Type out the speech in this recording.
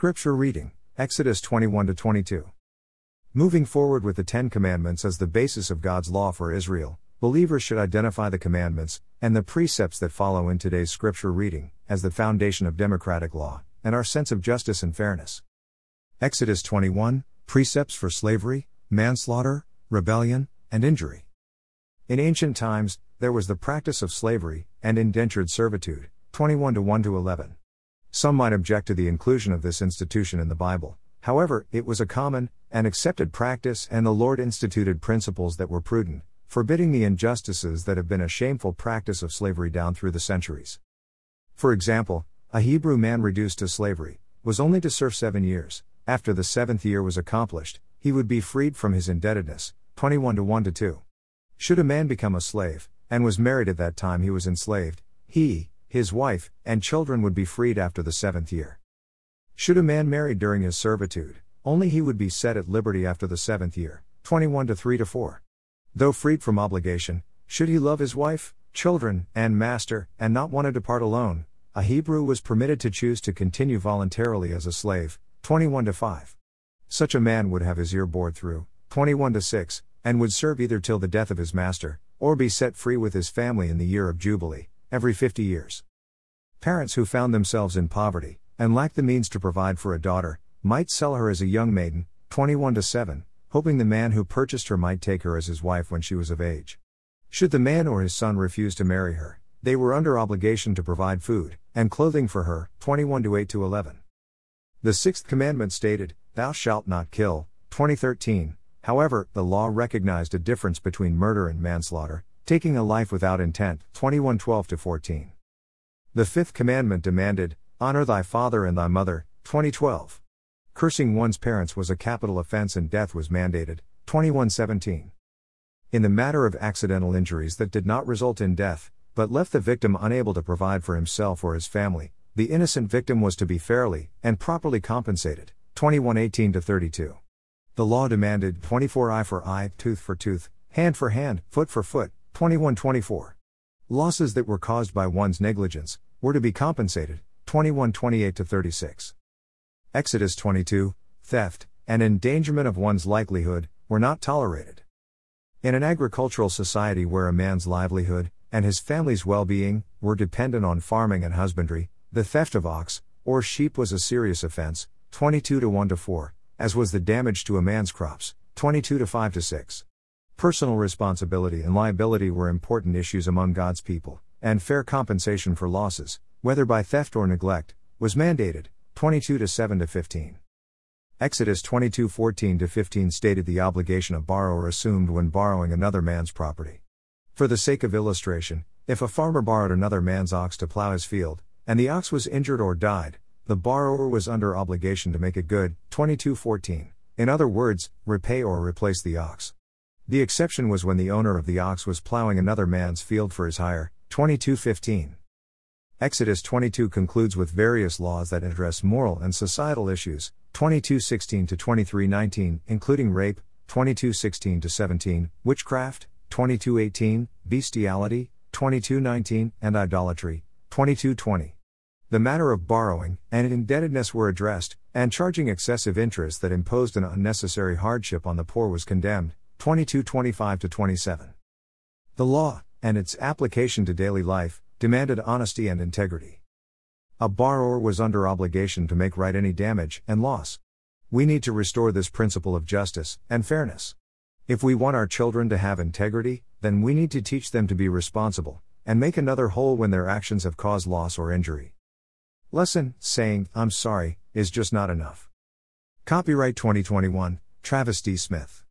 Scripture reading Exodus 21 22. Moving forward with the Ten Commandments as the basis of God's law for Israel, believers should identify the commandments and the precepts that follow in today's Scripture reading as the foundation of democratic law and our sense of justice and fairness. Exodus 21 Precepts for slavery, manslaughter, rebellion, and injury. In ancient times, there was the practice of slavery and indentured servitude, 21 1 11. Some might object to the inclusion of this institution in the Bible, however, it was a common and accepted practice, and the Lord instituted principles that were prudent, forbidding the injustices that have been a shameful practice of slavery down through the centuries. For example, a Hebrew man reduced to slavery was only to serve seven years. After the seventh year was accomplished, he would be freed from his indebtedness. 21 to 1 to 2. Should a man become a slave, and was married at that time he was enslaved, he, his wife, and children would be freed after the seventh year. Should a man marry during his servitude, only he would be set at liberty after the seventh year. 21 to 3 to 4. Though freed from obligation, should he love his wife, children, and master, and not want to depart alone, a Hebrew was permitted to choose to continue voluntarily as a slave. 21 to 5. Such a man would have his ear bored through. 21 to 6, and would serve either till the death of his master, or be set free with his family in the year of Jubilee every 50 years. Parents who found themselves in poverty, and lacked the means to provide for a daughter, might sell her as a young maiden, 21 to 7, hoping the man who purchased her might take her as his wife when she was of age. Should the man or his son refuse to marry her, they were under obligation to provide food and clothing for her, 21 to 8 to 11. The sixth commandment stated, Thou shalt not kill, 2013. However, the law recognized a difference between murder and manslaughter, Taking a life without intent, 21 12 14. The fifth commandment demanded, Honor thy father and thy mother, 2012. Cursing one's parents was a capital offense and death was mandated, 2117. In the matter of accidental injuries that did not result in death, but left the victim unable to provide for himself or his family, the innocent victim was to be fairly and properly compensated, 2118 32. The law demanded 24 eye for eye, tooth for tooth, hand for hand, foot for foot, 2124. Losses that were caused by one's negligence were to be compensated, 2128 to 36. Exodus 22, theft and endangerment of one's livelihood were not tolerated. In an agricultural society where a man's livelihood and his family's well-being were dependent on farming and husbandry, the theft of ox or sheep was a serious offense, 22 to 1 to 4, as was the damage to a man's crops, 22 to 5 to 6. Personal responsibility and liability were important issues among God's people, and fair compensation for losses, whether by theft or neglect, was mandated. 22 to 7 to 15. Exodus 22:14 to 15 stated the obligation a borrower assumed when borrowing another man's property. For the sake of illustration, if a farmer borrowed another man's ox to plow his field, and the ox was injured or died, the borrower was under obligation to make it good. 22 14. In other words, repay or replace the ox. The exception was when the owner of the ox was plowing another man's field for his hire. 22:15. Exodus 22 concludes with various laws that address moral and societal issues. 22:16 to 23:19, including rape. 22:16 to 17, witchcraft. 22:18, bestiality. 22:19, and idolatry. 22:20. The matter of borrowing and indebtedness were addressed, and charging excessive interest that imposed an unnecessary hardship on the poor was condemned. 22 25 27. The law, and its application to daily life, demanded honesty and integrity. A borrower was under obligation to make right any damage and loss. We need to restore this principle of justice and fairness. If we want our children to have integrity, then we need to teach them to be responsible and make another whole when their actions have caused loss or injury. Lesson saying, I'm sorry, is just not enough. Copyright 2021, Travis D. Smith.